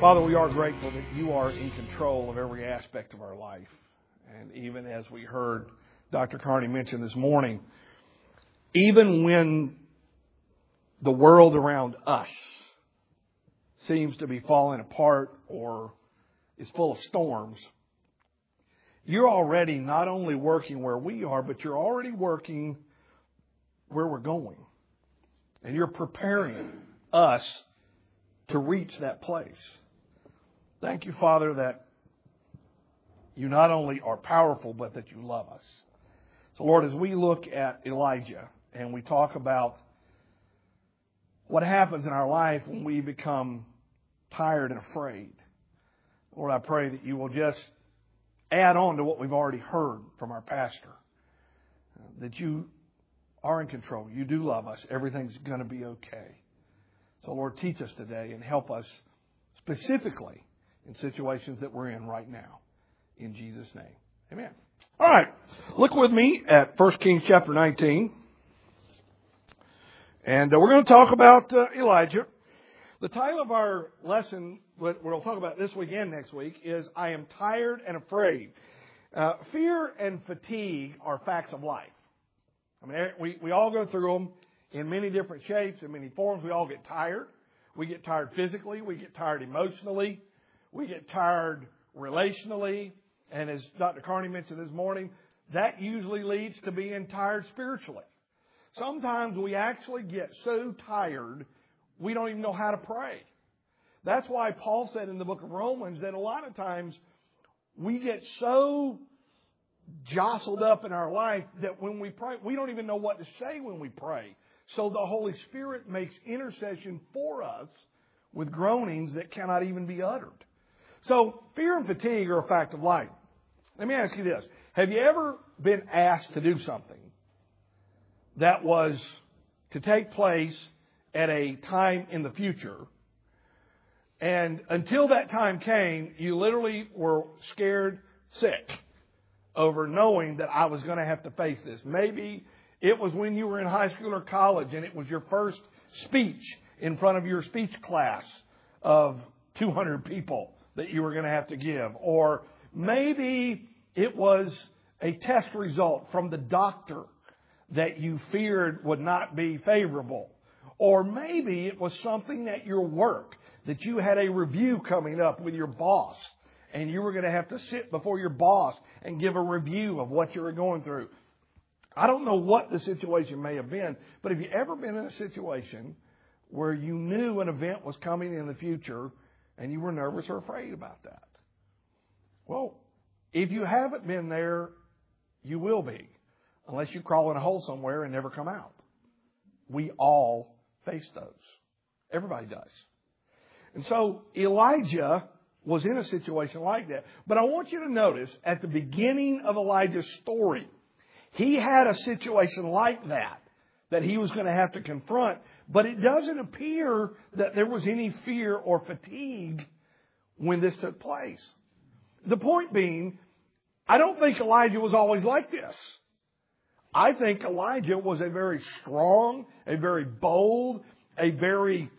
Father, we are grateful that you are in control of every aspect of our life. And even as we heard Dr. Carney mention this morning, even when the world around us seems to be falling apart or is full of storms, you're already not only working where we are, but you're already working where we're going. And you're preparing us to reach that place. Thank you, Father, that you not only are powerful, but that you love us. So, Lord, as we look at Elijah and we talk about what happens in our life when we become tired and afraid, Lord, I pray that you will just add on to what we've already heard from our pastor. That you are in control. You do love us. Everything's going to be okay. So, Lord, teach us today and help us specifically in situations that we're in right now. In Jesus' name. Amen. All right. Look with me at 1 Kings chapter 19. And uh, we're going to talk about uh, Elijah. The title of our lesson, what we'll talk about this week and next week, is I Am Tired and Afraid. Uh, fear and fatigue are facts of life. I mean, we, we all go through them in many different shapes and many forms. We all get tired. We get tired physically. We get tired emotionally. We get tired relationally. And as Dr. Carney mentioned this morning, that usually leads to being tired spiritually. Sometimes we actually get so tired we don't even know how to pray. That's why Paul said in the book of Romans that a lot of times we get so jostled up in our life that when we pray, we don't even know what to say when we pray. So the Holy Spirit makes intercession for us with groanings that cannot even be uttered. So fear and fatigue are a fact of life. Let me ask you this. Have you ever been asked to do something that was to take place at a time in the future and until that time came, you literally were scared sick over knowing that I was going to have to face this. Maybe it was when you were in high school or college and it was your first speech in front of your speech class of 200 people that you were going to have to give. Or maybe it was a test result from the doctor that you feared would not be favorable. Or maybe it was something at your work that you had a review coming up with your boss and you were going to have to sit before your boss and give a review of what you were going through. I don't know what the situation may have been, but have you ever been in a situation where you knew an event was coming in the future and you were nervous or afraid about that? Well, if you haven't been there, you will be, unless you crawl in a hole somewhere and never come out. We all face those. Everybody does. And so Elijah was in a situation like that. But I want you to notice at the beginning of Elijah's story, he had a situation like that that he was going to have to confront, but it doesn't appear that there was any fear or fatigue when this took place. The point being, I don't think Elijah was always like this. I think Elijah was a very strong, a very bold, a very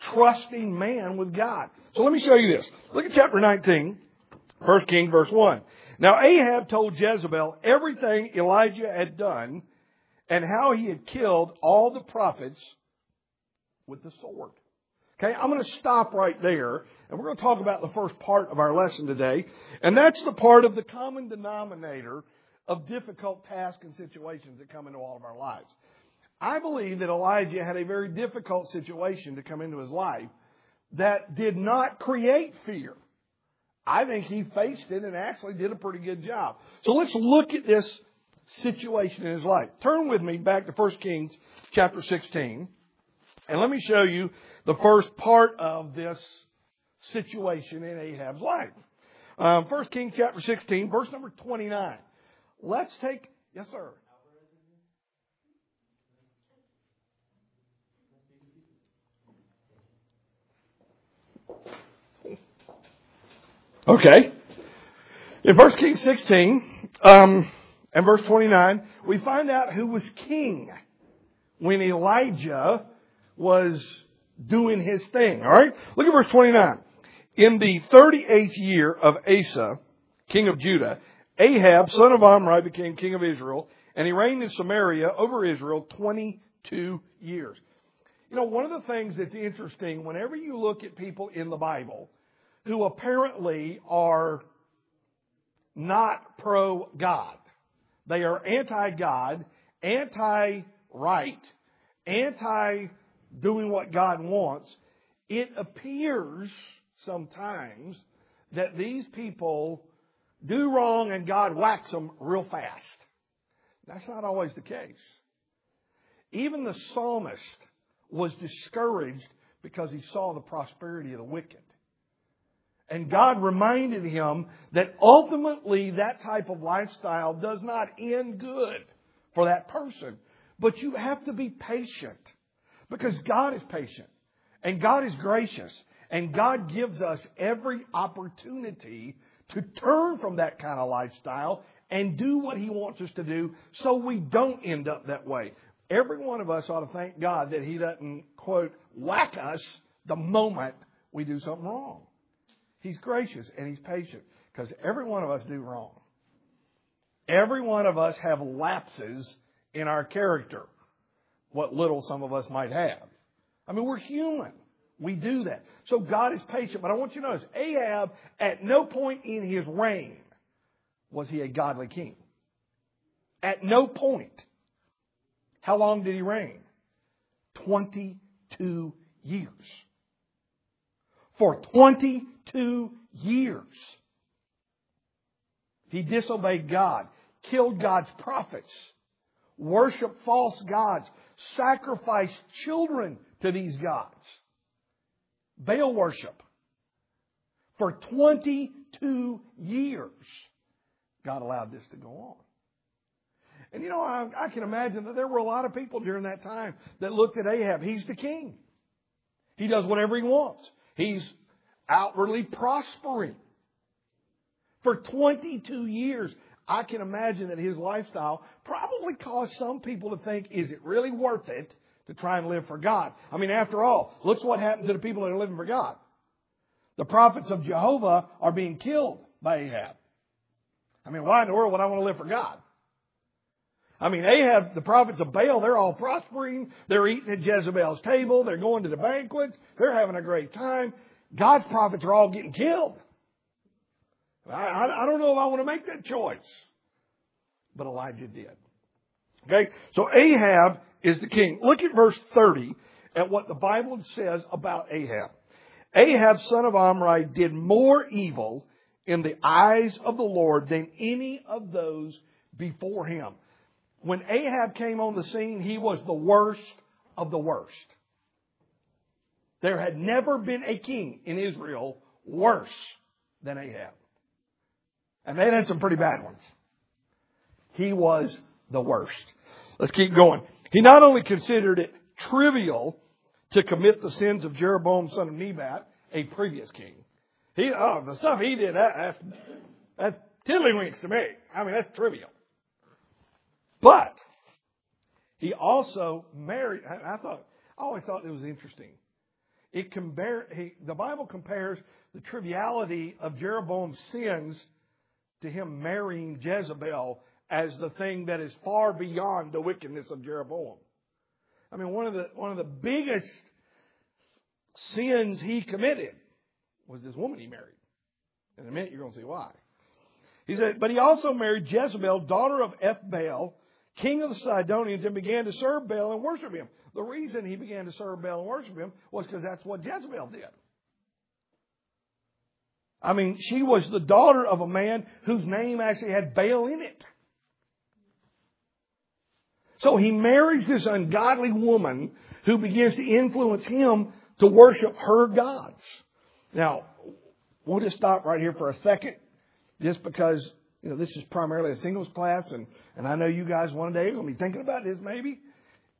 trusting man with God. So let me show you this. Look at chapter 19, 1 King, verse 1. Now Ahab told Jezebel everything Elijah had done and how he had killed all the prophets with the sword. Okay, I'm going to stop right there and we're going to talk about the first part of our lesson today. And that's the part of the common denominator of difficult tasks and situations that come into all of our lives. I believe that Elijah had a very difficult situation to come into his life that did not create fear. I think he faced it and actually did a pretty good job. So let's look at this situation in his life. Turn with me back to 1 Kings chapter 16 and let me show you the first part of this situation in Ahab's life. Um, 1 Kings chapter 16, verse number 29. Let's take, yes sir. Okay. In 1 Kings 16 um, and verse 29, we find out who was king when Elijah was doing his thing. All right? Look at verse 29. In the 38th year of Asa, king of Judah, Ahab, son of Omri, became king of Israel, and he reigned in Samaria over Israel 22 years. You know, one of the things that's interesting, whenever you look at people in the Bible who apparently are not pro God, they are anti God, anti right, anti doing what God wants, it appears sometimes that these people do wrong and God whacks them real fast. That's not always the case. Even the psalmist was discouraged because he saw the prosperity of the wicked. And God reminded him that ultimately that type of lifestyle does not end good for that person. But you have to be patient because God is patient and God is gracious and God gives us every opportunity to turn from that kind of lifestyle and do what He wants us to do so we don't end up that way. Every one of us ought to thank God that He doesn't, quote, whack us the moment we do something wrong. He's gracious and He's patient because every one of us do wrong. Every one of us have lapses in our character, what little some of us might have. I mean, we're human. We do that. So God is patient. But I want you to notice Ahab, at no point in his reign was he a godly king. At no point. How long did he reign? 22 years. For 22 years. He disobeyed God, killed God's prophets, worshiped false gods, sacrificed children to these gods. Baal worship. For 22 years, God allowed this to go on. And you know, I, I, can imagine that there were a lot of people during that time that looked at Ahab. He's the king. He does whatever he wants. He's outwardly prospering. For 22 years, I can imagine that his lifestyle probably caused some people to think, is it really worth it to try and live for God. I mean, after all, look what happened to the people that are living for God. The prophets of Jehovah are being killed by Ahab. I mean, why in the world would I want to live for God? I mean, Ahab, the prophets of Baal, they're all prospering. They're eating at Jezebel's table. They're going to the banquets. They're having a great time. God's prophets are all getting killed. I, I, I don't know if I want to make that choice. But Elijah did. Okay? So Ahab is the king. Look at verse 30 at what the Bible says about Ahab. Ahab, son of Omri, did more evil in the eyes of the Lord than any of those before him. When Ahab came on the scene, he was the worst of the worst. There had never been a king in Israel worse than Ahab. And they had some pretty bad ones. He was the worst. Let's keep going. He not only considered it trivial to commit the sins of Jeroboam, son of Nebat, a previous king. He, oh, the stuff he did, that, that's, that's tiddlywinks to me. I mean, that's trivial. But he also married, I thought, I always thought it was interesting. It compare, he, the Bible compares the triviality of Jeroboam's sins to him marrying Jezebel as the thing that is far beyond the wickedness of Jeroboam. I mean, one of the, one of the biggest sins he committed was this woman he married. In a minute, you're going to see why. He said, but he also married Jezebel, daughter of Ethbaal, king of the Sidonians, and began to serve Baal and worship him. The reason he began to serve Baal and worship him was because that's what Jezebel did. I mean, she was the daughter of a man whose name actually had Baal in it. So he marries this ungodly woman who begins to influence him to worship her gods. Now, we'll just stop right here for a second, just because you know this is primarily a singles class, and and I know you guys one day are going to be thinking about this. Maybe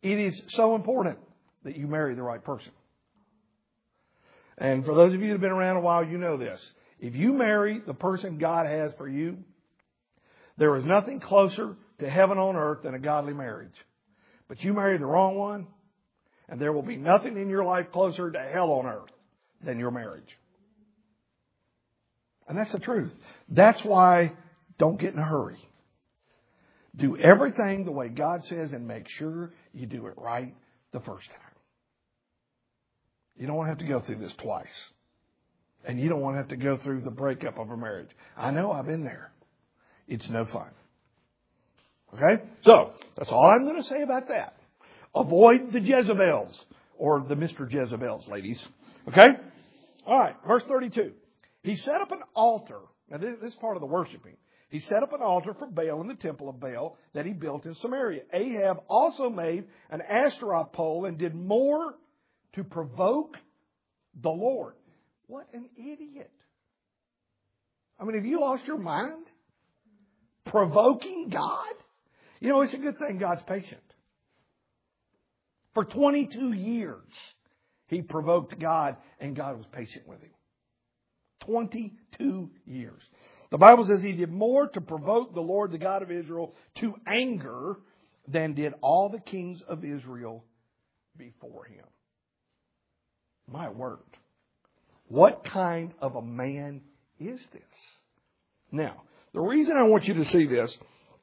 it is so important that you marry the right person. And for those of you that have been around a while, you know this. If you marry the person God has for you, there is nothing closer to heaven on earth than a godly marriage. But you marry the wrong one, and there will be nothing in your life closer to hell on earth than your marriage. And that's the truth. That's why don't get in a hurry. Do everything the way God says and make sure you do it right the first time. You don't want to have to go through this twice. And you don't want to have to go through the breakup of a marriage. I know I've been there. It's no fun. Okay? So, that's all I'm going to say about that. Avoid the Jezebels or the Mr. Jezebels, ladies. Okay? All right, verse 32. He set up an altar. Now, this, this is part of the worshiping. He set up an altar for Baal in the temple of Baal that he built in Samaria. Ahab also made an Ashtaroth pole and did more to provoke the Lord. What an idiot. I mean, have you lost your mind? Provoking God? You know, it's a good thing God's patient. For 22 years, he provoked God and God was patient with him. 22 years. The Bible says he did more to provoke the Lord, the God of Israel, to anger than did all the kings of Israel before him. My word. What kind of a man is this? Now, the reason I want you to see this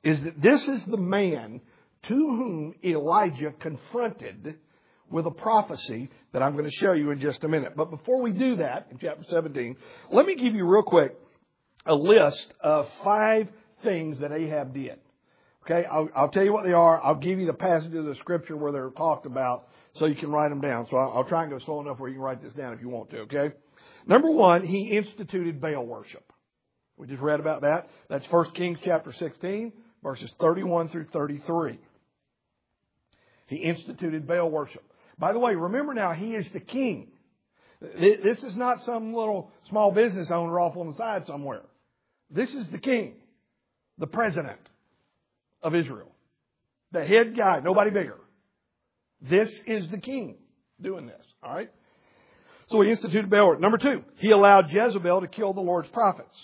is that this is the man to whom Elijah confronted with a prophecy that I'm going to show you in just a minute. But before we do that, in chapter 17, let me give you real quick a list of five things that Ahab did. Okay, I'll, I'll tell you what they are. I'll give you the passages of scripture where they're talked about so you can write them down. So I'll, I'll try and go slow enough where you can write this down if you want to, okay? Number one, he instituted Baal worship. We just read about that. That's 1 Kings chapter 16, verses 31 through 33. He instituted Baal worship. By the way, remember now, he is the king. This is not some little small business owner off on the side somewhere. This is the king, the president of Israel, the head guy, nobody bigger. This is the king doing this, all right? So he instituted Baal. Number two, he allowed Jezebel to kill the Lord's prophets.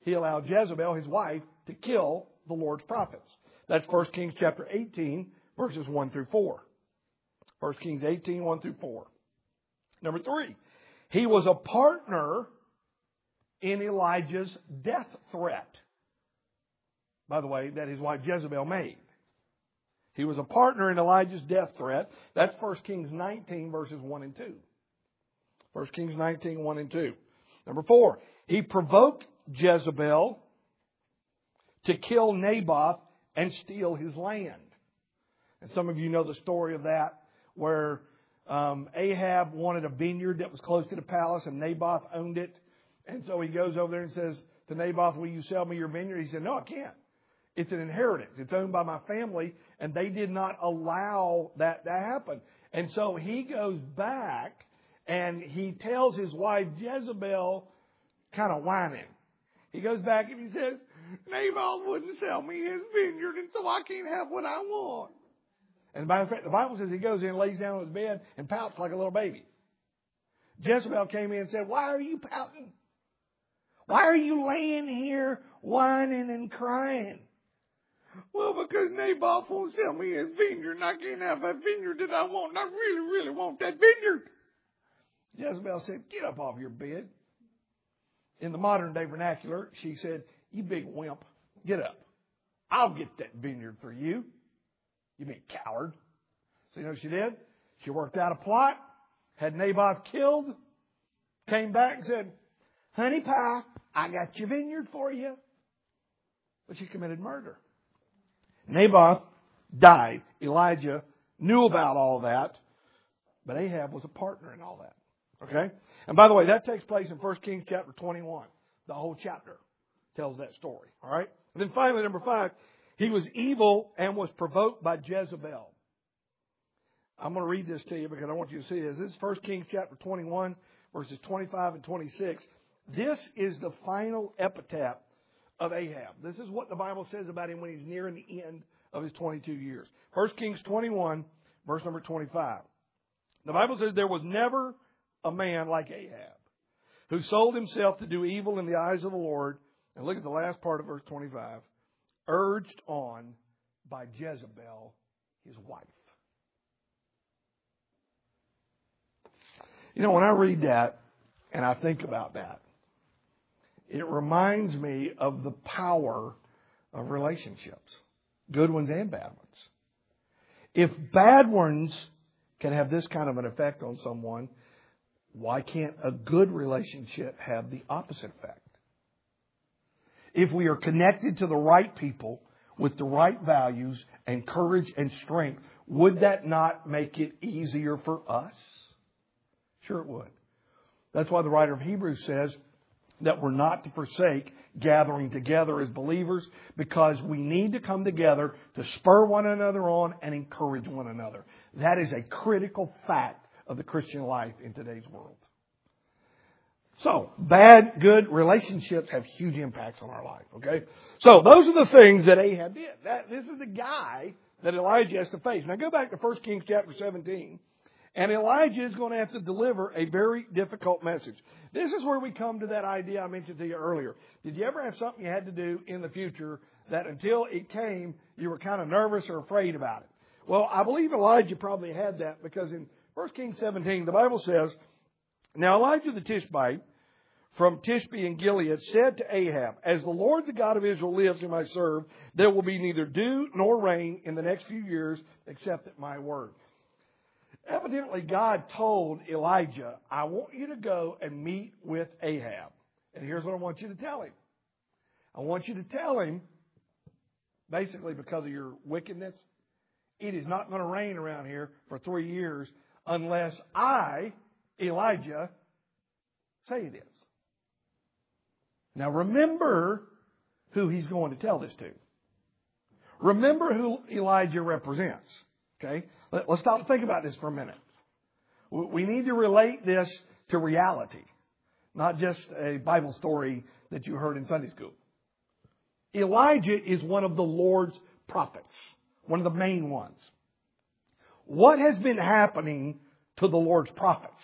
He allowed Jezebel, his wife, to kill the Lord's prophets. That's 1 Kings chapter 18, verses 1 through 4. 1 Kings 18, 1 through 4. Number three, he was a partner in Elijah's death threat. By the way, that his wife Jezebel made. He was a partner in Elijah's death threat. That's 1 Kings 19, verses 1 and 2. 1 Kings 19, 1 and 2. Number four, he provoked Jezebel to kill Naboth and steal his land. And some of you know the story of that, where um, Ahab wanted a vineyard that was close to the palace, and Naboth owned it. And so he goes over there and says to Naboth, Will you sell me your vineyard? He said, No, I can't. It's an inheritance. It's owned by my family, and they did not allow that to happen. And so he goes back and he tells his wife Jezebel, kind of whining. He goes back and he says, Naboth wouldn't sell me his vineyard, and so I can't have what I want. And by the fact, the Bible says he goes in, and lays down on his bed, and pouts like a little baby. Jezebel came in and said, Why are you pouting? Why are you laying here whining and crying? Well, because Naboth won't sell me his vineyard, and I can't have that vineyard that I want, and I really, really want that vineyard. Jezebel said, Get up off your bed. In the modern day vernacular, she said, You big wimp, get up. I'll get that vineyard for you. You mean coward. So you know what she did? She worked out a plot, had Naboth killed, came back and said, Honey pie, I got your vineyard for you. But she committed murder. Naboth died. Elijah knew about all that, but Ahab was a partner in all that. Okay? And by the way, that takes place in 1 Kings chapter 21. The whole chapter tells that story. All right? And then finally, number five, he was evil and was provoked by Jezebel. I'm going to read this to you because I want you to see this. This is 1 Kings chapter 21, verses 25 and 26. This is the final epitaph of Ahab. This is what the Bible says about him when he's nearing the end of his 22 years. 1 Kings 21, verse number 25. The Bible says there was never a man like Ahab who sold himself to do evil in the eyes of the Lord. And look at the last part of verse 25. Urged on by Jezebel, his wife. You know, when I read that and I think about that, it reminds me of the power of relationships, good ones and bad ones. If bad ones can have this kind of an effect on someone, why can't a good relationship have the opposite effect? If we are connected to the right people with the right values and courage and strength, would that not make it easier for us? Sure, it would. That's why the writer of Hebrews says that we're not to forsake gathering together as believers because we need to come together to spur one another on and encourage one another. That is a critical fact of the Christian life in today's world. So, bad, good relationships have huge impacts on our life, okay? So, those are the things that Ahab did. That, this is the guy that Elijah has to face. Now go back to 1 Kings chapter 17. And Elijah is going to have to deliver a very difficult message. This is where we come to that idea I mentioned to you earlier. Did you ever have something you had to do in the future that until it came, you were kind of nervous or afraid about it? Well, I believe Elijah probably had that because in 1 Kings 17, the Bible says, Now Elijah the Tishbite from Tishbe in Gilead said to Ahab, As the Lord the God of Israel lives whom I serve, there will be neither dew nor rain in the next few years except at my word. Evidently, God told Elijah, I want you to go and meet with Ahab. And here's what I want you to tell him. I want you to tell him, basically because of your wickedness, it is not going to rain around here for three years unless I, Elijah, say it is. Now remember who he's going to tell this to. Remember who Elijah represents. Okay? Let, us stop and think about this for a minute. We need to relate this to reality, not just a Bible story that you heard in Sunday school. Elijah is one of the Lord's prophets, one of the main ones. What has been happening to the Lord's prophets?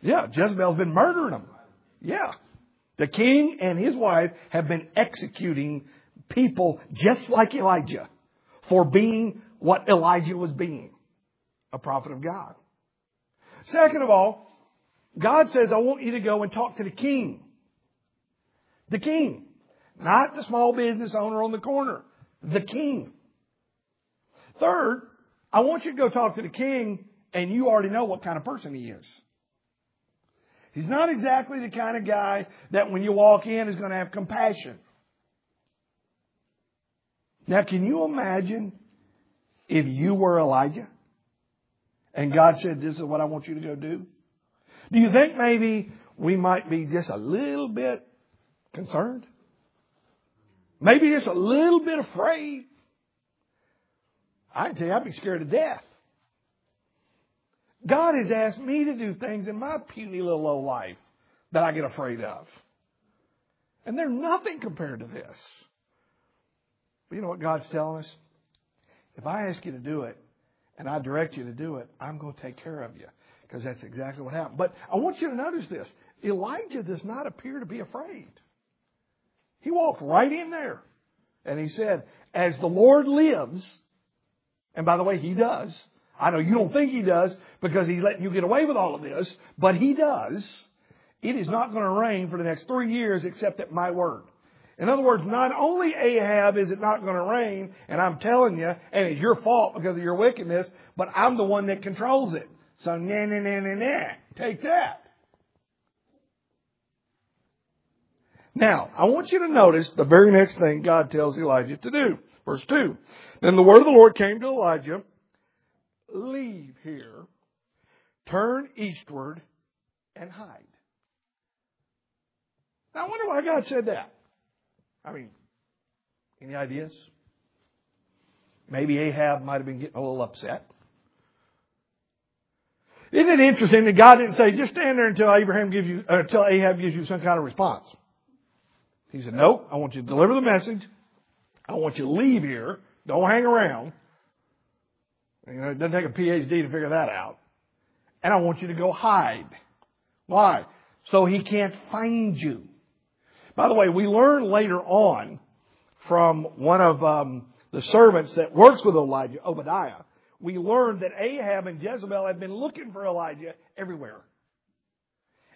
Yeah, Jezebel's been murdering them. Yeah. The king and his wife have been executing people just like Elijah for being what Elijah was being a prophet of God. Second of all, God says, I want you to go and talk to the king. The king. Not the small business owner on the corner. The king. Third, I want you to go talk to the king and you already know what kind of person he is. He's not exactly the kind of guy that when you walk in is going to have compassion. Now, can you imagine if you were Elijah and God said, This is what I want you to go do? Do you think maybe we might be just a little bit concerned? Maybe just a little bit afraid? I tell you, I'd be scared to death. God has asked me to do things in my puny little old life that I get afraid of. And they're nothing compared to this. But you know what God's telling us? If I ask you to do it and I direct you to do it, I'm going to take care of you. Because that's exactly what happened. But I want you to notice this. Elijah does not appear to be afraid. He walked right in there. And he said, As the Lord lives, and by the way, he does. I know you don't think he does because he's letting you get away with all of this, but he does. It is not going to rain for the next three years except at my word. In other words, not only Ahab is it not going to rain, and I'm telling you, and it's your fault because of your wickedness, but I'm the one that controls it. So, nah, nah, nah, nah, nah. Take that. Now, I want you to notice the very next thing God tells Elijah to do. Verse 2. Then the word of the Lord came to Elijah, leave here, turn eastward, and hide. Now, I wonder why God said that. I mean, any ideas? Maybe Ahab might have been getting a little upset. Isn't it interesting that God didn't say, just stand there until Abraham gives you, uh, until Ahab gives you some kind of response? He said, no, I want you to deliver the message. I want you to leave here. Don't hang around. You know, it doesn't take a PhD to figure that out. And I want you to go hide. Why? So he can't find you. By the way, we learn later on from one of um, the servants that works with Elijah, Obadiah, we learned that Ahab and Jezebel had been looking for Elijah everywhere.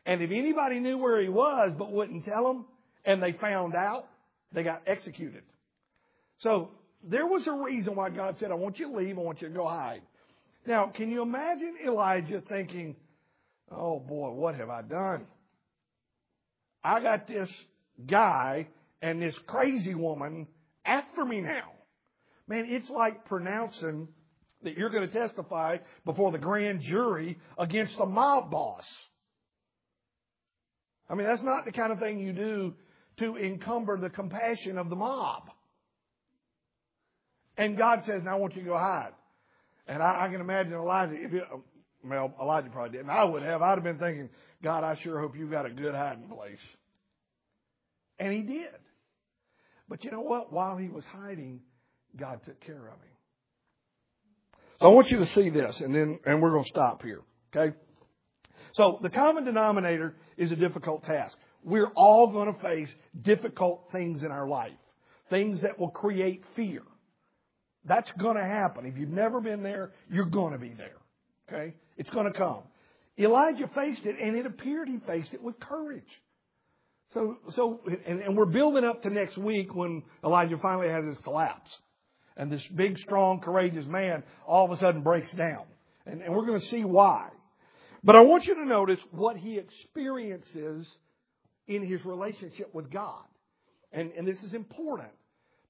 And if anybody knew where he was but wouldn't tell them, and they found out, they got executed. So there was a reason why God said, I want you to leave, I want you to go hide. Now, can you imagine Elijah thinking, oh boy, what have I done? I got this guy and this crazy woman after me now. Man, it's like pronouncing that you're going to testify before the grand jury against the mob boss. I mean, that's not the kind of thing you do to encumber the compassion of the mob. And God says, now I want you to go hide. And I, I can imagine Elijah, if you, well, Elijah probably didn't. I would have. I'd have been thinking, God, I sure hope you got a good hiding place. And he did. But you know what? While he was hiding, God took care of him. So I want you to see this, and then and we're going to stop here. Okay. So the common denominator is a difficult task. We're all going to face difficult things in our life, things that will create fear. That's going to happen. If you've never been there, you're going to be there. Okay? It's going to come. Elijah faced it, and it appeared he faced it with courage. So, so, and, and we're building up to next week when Elijah finally has his collapse. And this big, strong, courageous man all of a sudden breaks down. And, and we're going to see why. But I want you to notice what he experiences in his relationship with God. And, and this is important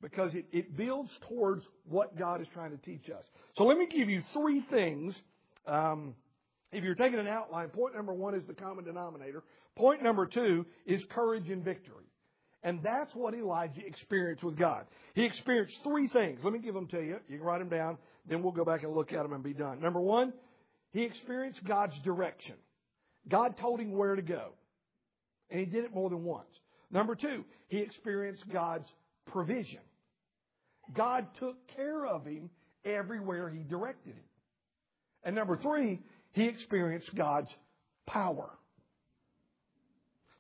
because it, it builds towards what God is trying to teach us. So let me give you three things. Um, if you're taking an outline, point number one is the common denominator. Point number two is courage and victory. And that's what Elijah experienced with God. He experienced three things. Let me give them to you. You can write them down. Then we'll go back and look at them and be done. Number one, he experienced God's direction. God told him where to go. And he did it more than once. Number two, he experienced God's provision. God took care of him everywhere he directed him. And number three, he experienced God's power.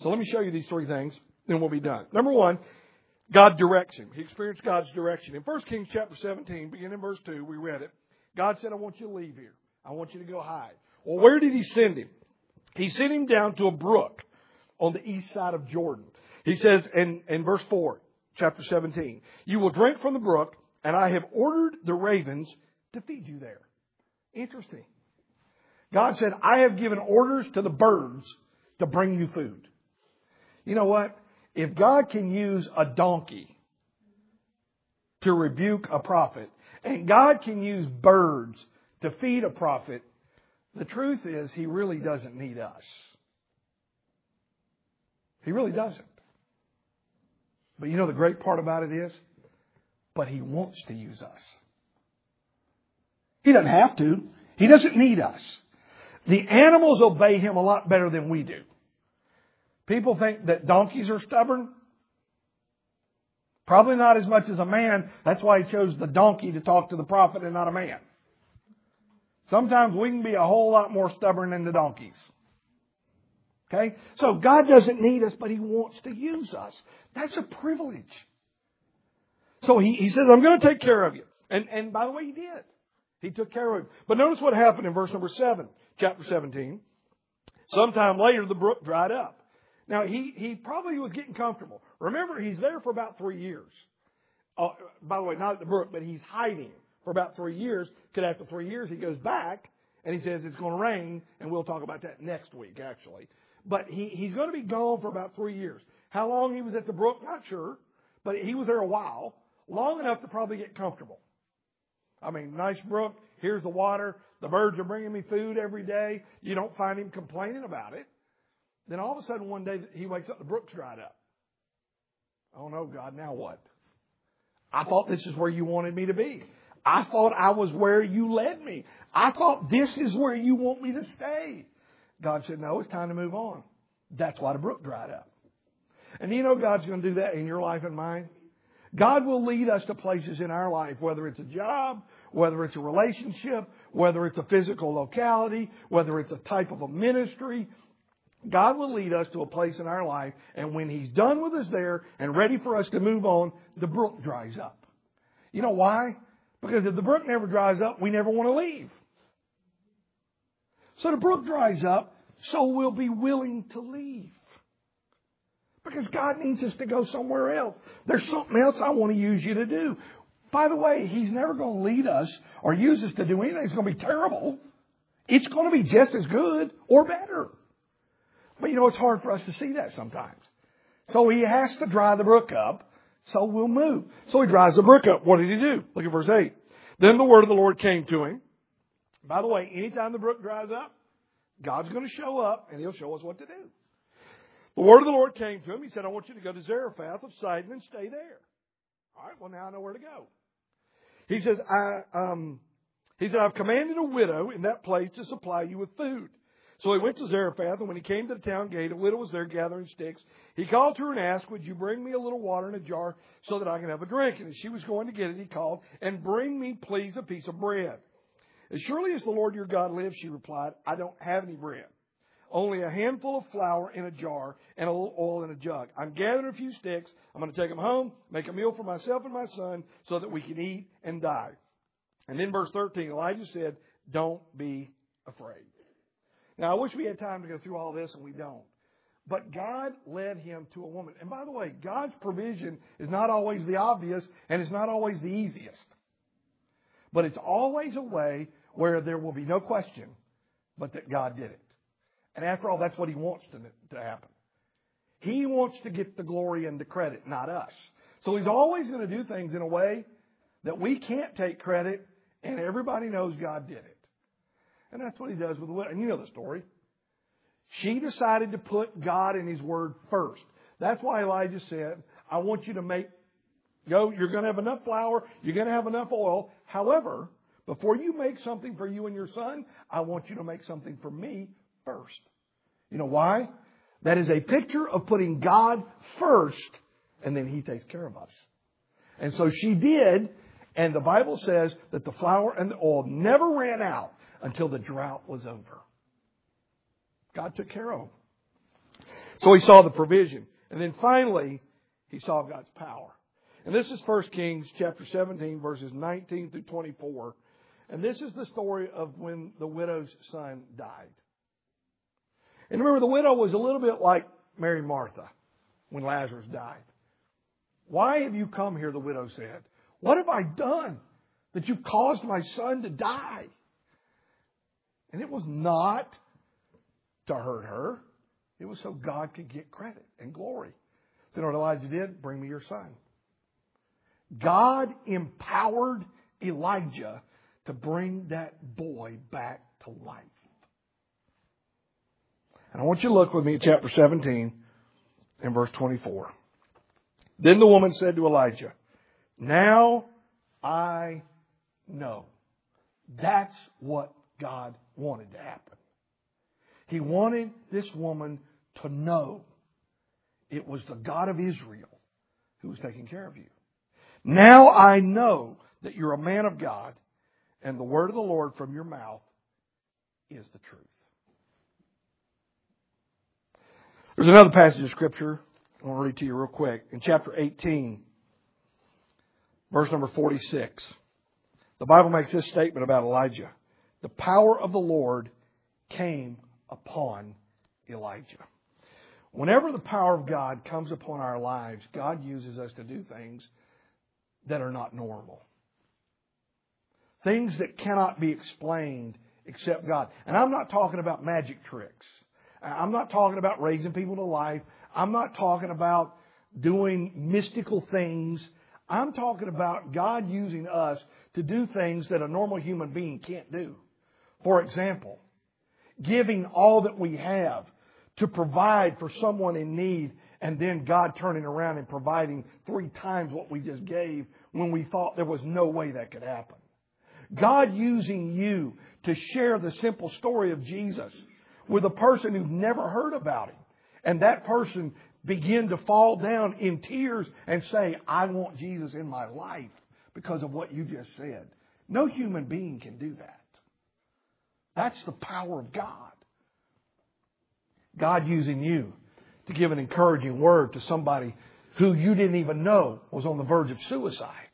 So let me show you these three things, then we'll be done. Number one, God directs him. He experienced God's direction. In 1 Kings chapter 17, beginning in verse 2, we read it. God said, I want you to leave here. I want you to go hide. Well, where did he send him? He sent him down to a brook on the east side of Jordan. He says in, in verse 4, chapter 17, You will drink from the brook, and I have ordered the ravens to feed you there. Interesting. God said, I have given orders to the birds to bring you food. You know what? If God can use a donkey to rebuke a prophet, and God can use birds to feed a prophet, the truth is he really doesn't need us. He really doesn't. But you know the great part about it is? But he wants to use us. He doesn't have to. He doesn't need us. The animals obey him a lot better than we do. People think that donkeys are stubborn. Probably not as much as a man. That's why he chose the donkey to talk to the prophet and not a man. Sometimes we can be a whole lot more stubborn than the donkeys. Okay? So God doesn't need us, but He wants to use us. That's a privilege. So He, he says, I'm going to take care of you. And, and by the way, He did. He took care of him. But notice what happened in verse number 7, chapter 17. Sometime later, the brook dried up. Now, he, he probably was getting comfortable. Remember, he's there for about three years. Uh, by the way, not at the brook, but he's hiding for about three years. Because after three years, he goes back and he says it's going to rain, and we'll talk about that next week, actually. But he, he's going to be gone for about three years. How long he was at the brook, not sure, but he was there a while, long enough to probably get comfortable. I mean, nice brook, here's the water, the birds are bringing me food every day. You don't find him complaining about it. Then all of a sudden one day he wakes up, the brook's dried up. Oh no, God, now what? I thought this is where you wanted me to be. I thought I was where you led me. I thought this is where you want me to stay. God said, no, it's time to move on. That's why the brook dried up. And you know God's going to do that in your life and mine? God will lead us to places in our life, whether it's a job, whether it's a relationship, whether it's a physical locality, whether it's a type of a ministry. God will lead us to a place in our life, and when He's done with us there and ready for us to move on, the brook dries up. You know why? Because if the brook never dries up, we never want to leave. So the brook dries up, so we'll be willing to leave. Because God needs us to go somewhere else. There's something else I want to use you to do. By the way, He's never going to lead us or use us to do anything that's going to be terrible. It's going to be just as good or better. But you know, it's hard for us to see that sometimes. So He has to dry the brook up, so we'll move. So He dries the brook up. What did He do? Look at verse 8. Then the word of the Lord came to him. By the way, anytime the brook dries up, God's going to show up and He'll show us what to do. The word of the Lord came to him. He said, I want you to go to Zarephath of Sidon and stay there. All right, well, now I know where to go. He says, I, um, he said, I've commanded a widow in that place to supply you with food. So he went to Zarephath, and when he came to the town gate, a widow was there gathering sticks. He called to her and asked, Would you bring me a little water in a jar so that I can have a drink? And as she was going to get it, he called, And bring me, please, a piece of bread. As surely as the Lord your God lives, she replied, I don't have any bread only a handful of flour in a jar and a little oil in a jug. I'm gathering a few sticks. I'm going to take them home, make a meal for myself and my son so that we can eat and die. And then verse 13, Elijah said, Don't be afraid. Now, I wish we had time to go through all this, and we don't. But God led him to a woman. And by the way, God's provision is not always the obvious, and it's not always the easiest. But it's always a way where there will be no question but that God did it. And after all, that's what he wants to, to happen. He wants to get the glory and the credit, not us. So he's always going to do things in a way that we can't take credit, and everybody knows God did it. And that's what he does with the widow. And you know the story. She decided to put God and his word first. That's why Elijah said, I want you to make, go, you're going to have enough flour, you're going to have enough oil. However, before you make something for you and your son, I want you to make something for me first. You know why? That is a picture of putting God first, and then He takes care of us. And so she did, and the Bible says that the flour and the oil never ran out until the drought was over. God took care of them. So he saw the provision. And then finally, he saw God's power. And this is 1 Kings chapter 17, verses 19 through 24. And this is the story of when the widow's son died. And remember, the widow was a little bit like Mary Martha when Lazarus died. Why have you come here? The widow said. What have I done that you've caused my son to die? And it was not to hurt her. It was so God could get credit and glory. So you know what Elijah did? Bring me your son. God empowered Elijah to bring that boy back to life. And I want you to look with me at chapter 17 and verse 24. Then the woman said to Elijah, Now I know. That's what God wanted to happen. He wanted this woman to know it was the God of Israel who was taking care of you. Now I know that you're a man of God and the word of the Lord from your mouth is the truth. There's another passage of Scripture I want to read to you real quick. In chapter 18, verse number 46, the Bible makes this statement about Elijah. The power of the Lord came upon Elijah. Whenever the power of God comes upon our lives, God uses us to do things that are not normal. Things that cannot be explained except God. And I'm not talking about magic tricks. I'm not talking about raising people to life. I'm not talking about doing mystical things. I'm talking about God using us to do things that a normal human being can't do. For example, giving all that we have to provide for someone in need and then God turning around and providing three times what we just gave when we thought there was no way that could happen. God using you to share the simple story of Jesus with a person who's never heard about him. And that person begin to fall down in tears and say, I want Jesus in my life because of what you just said. No human being can do that. That's the power of God. God using you to give an encouraging word to somebody who you didn't even know was on the verge of suicide,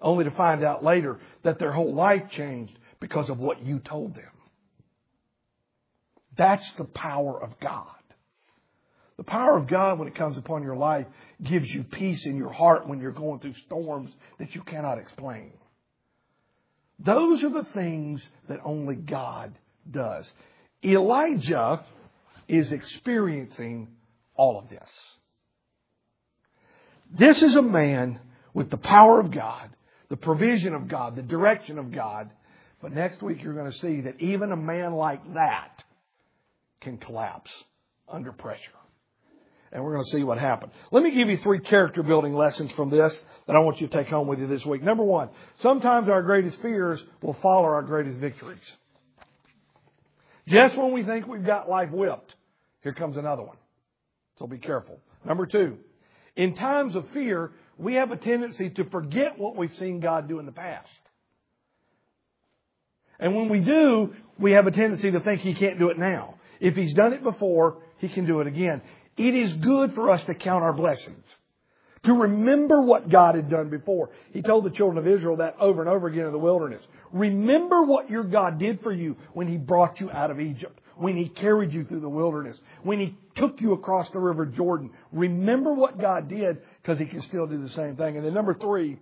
only to find out later that their whole life changed because of what you told them. That's the power of God. The power of God, when it comes upon your life, gives you peace in your heart when you're going through storms that you cannot explain. Those are the things that only God does. Elijah is experiencing all of this. This is a man with the power of God, the provision of God, the direction of God. But next week you're going to see that even a man like that can collapse under pressure and we're going to see what happened. Let me give you three character building lessons from this that I want you to take home with you this week. Number one, sometimes our greatest fears will follow our greatest victories. Just when we think we've got life whipped, here comes another one. So be careful. Number two, in times of fear, we have a tendency to forget what we've seen God do in the past. And when we do, we have a tendency to think He can't do it now. If He's done it before, He can do it again. It is good for us to count our blessings. To remember what God had done before. He told the children of Israel that over and over again in the wilderness. Remember what your God did for you when He brought you out of Egypt. When He carried you through the wilderness. When He took you across the river Jordan. Remember what God did because He can still do the same thing. And then number three,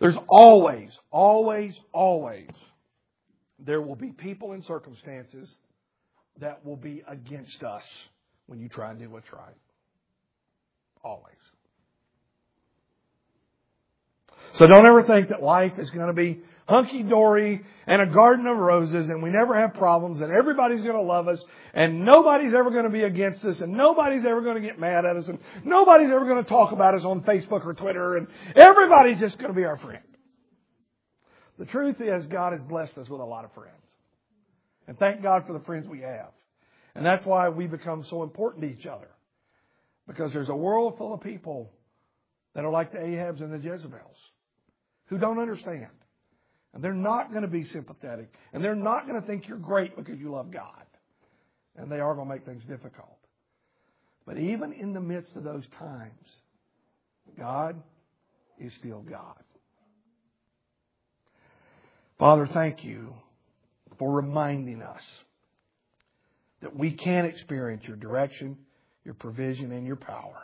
there's always, always, always, there will be people and circumstances that will be against us when you try and do what's right. Always. So don't ever think that life is going to be hunky dory and a garden of roses and we never have problems and everybody's going to love us and nobody's ever going to be against us and nobody's ever going to get mad at us and nobody's ever going to talk about us on Facebook or Twitter and everybody's just going to be our friend. The truth is God has blessed us with a lot of friends. And thank God for the friends we have. And that's why we become so important to each other. Because there's a world full of people that are like the Ahabs and the Jezebels who don't understand. And they're not going to be sympathetic. And they're not going to think you're great because you love God. And they are going to make things difficult. But even in the midst of those times, God is still God. Father, thank you for reminding us that we can experience your direction, your provision, and your power.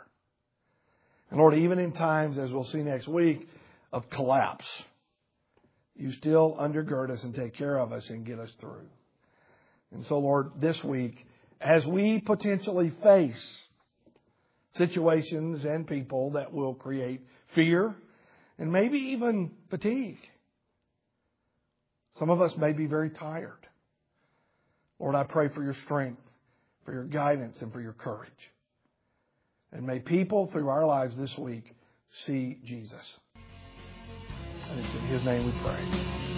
And Lord, even in times, as we'll see next week, of collapse, you still undergird us and take care of us and get us through. And so, Lord, this week, as we potentially face situations and people that will create fear and maybe even fatigue, some of us may be very tired. Lord, I pray for your strength, for your guidance, and for your courage. And may people through our lives this week see Jesus. And it's in His name we pray.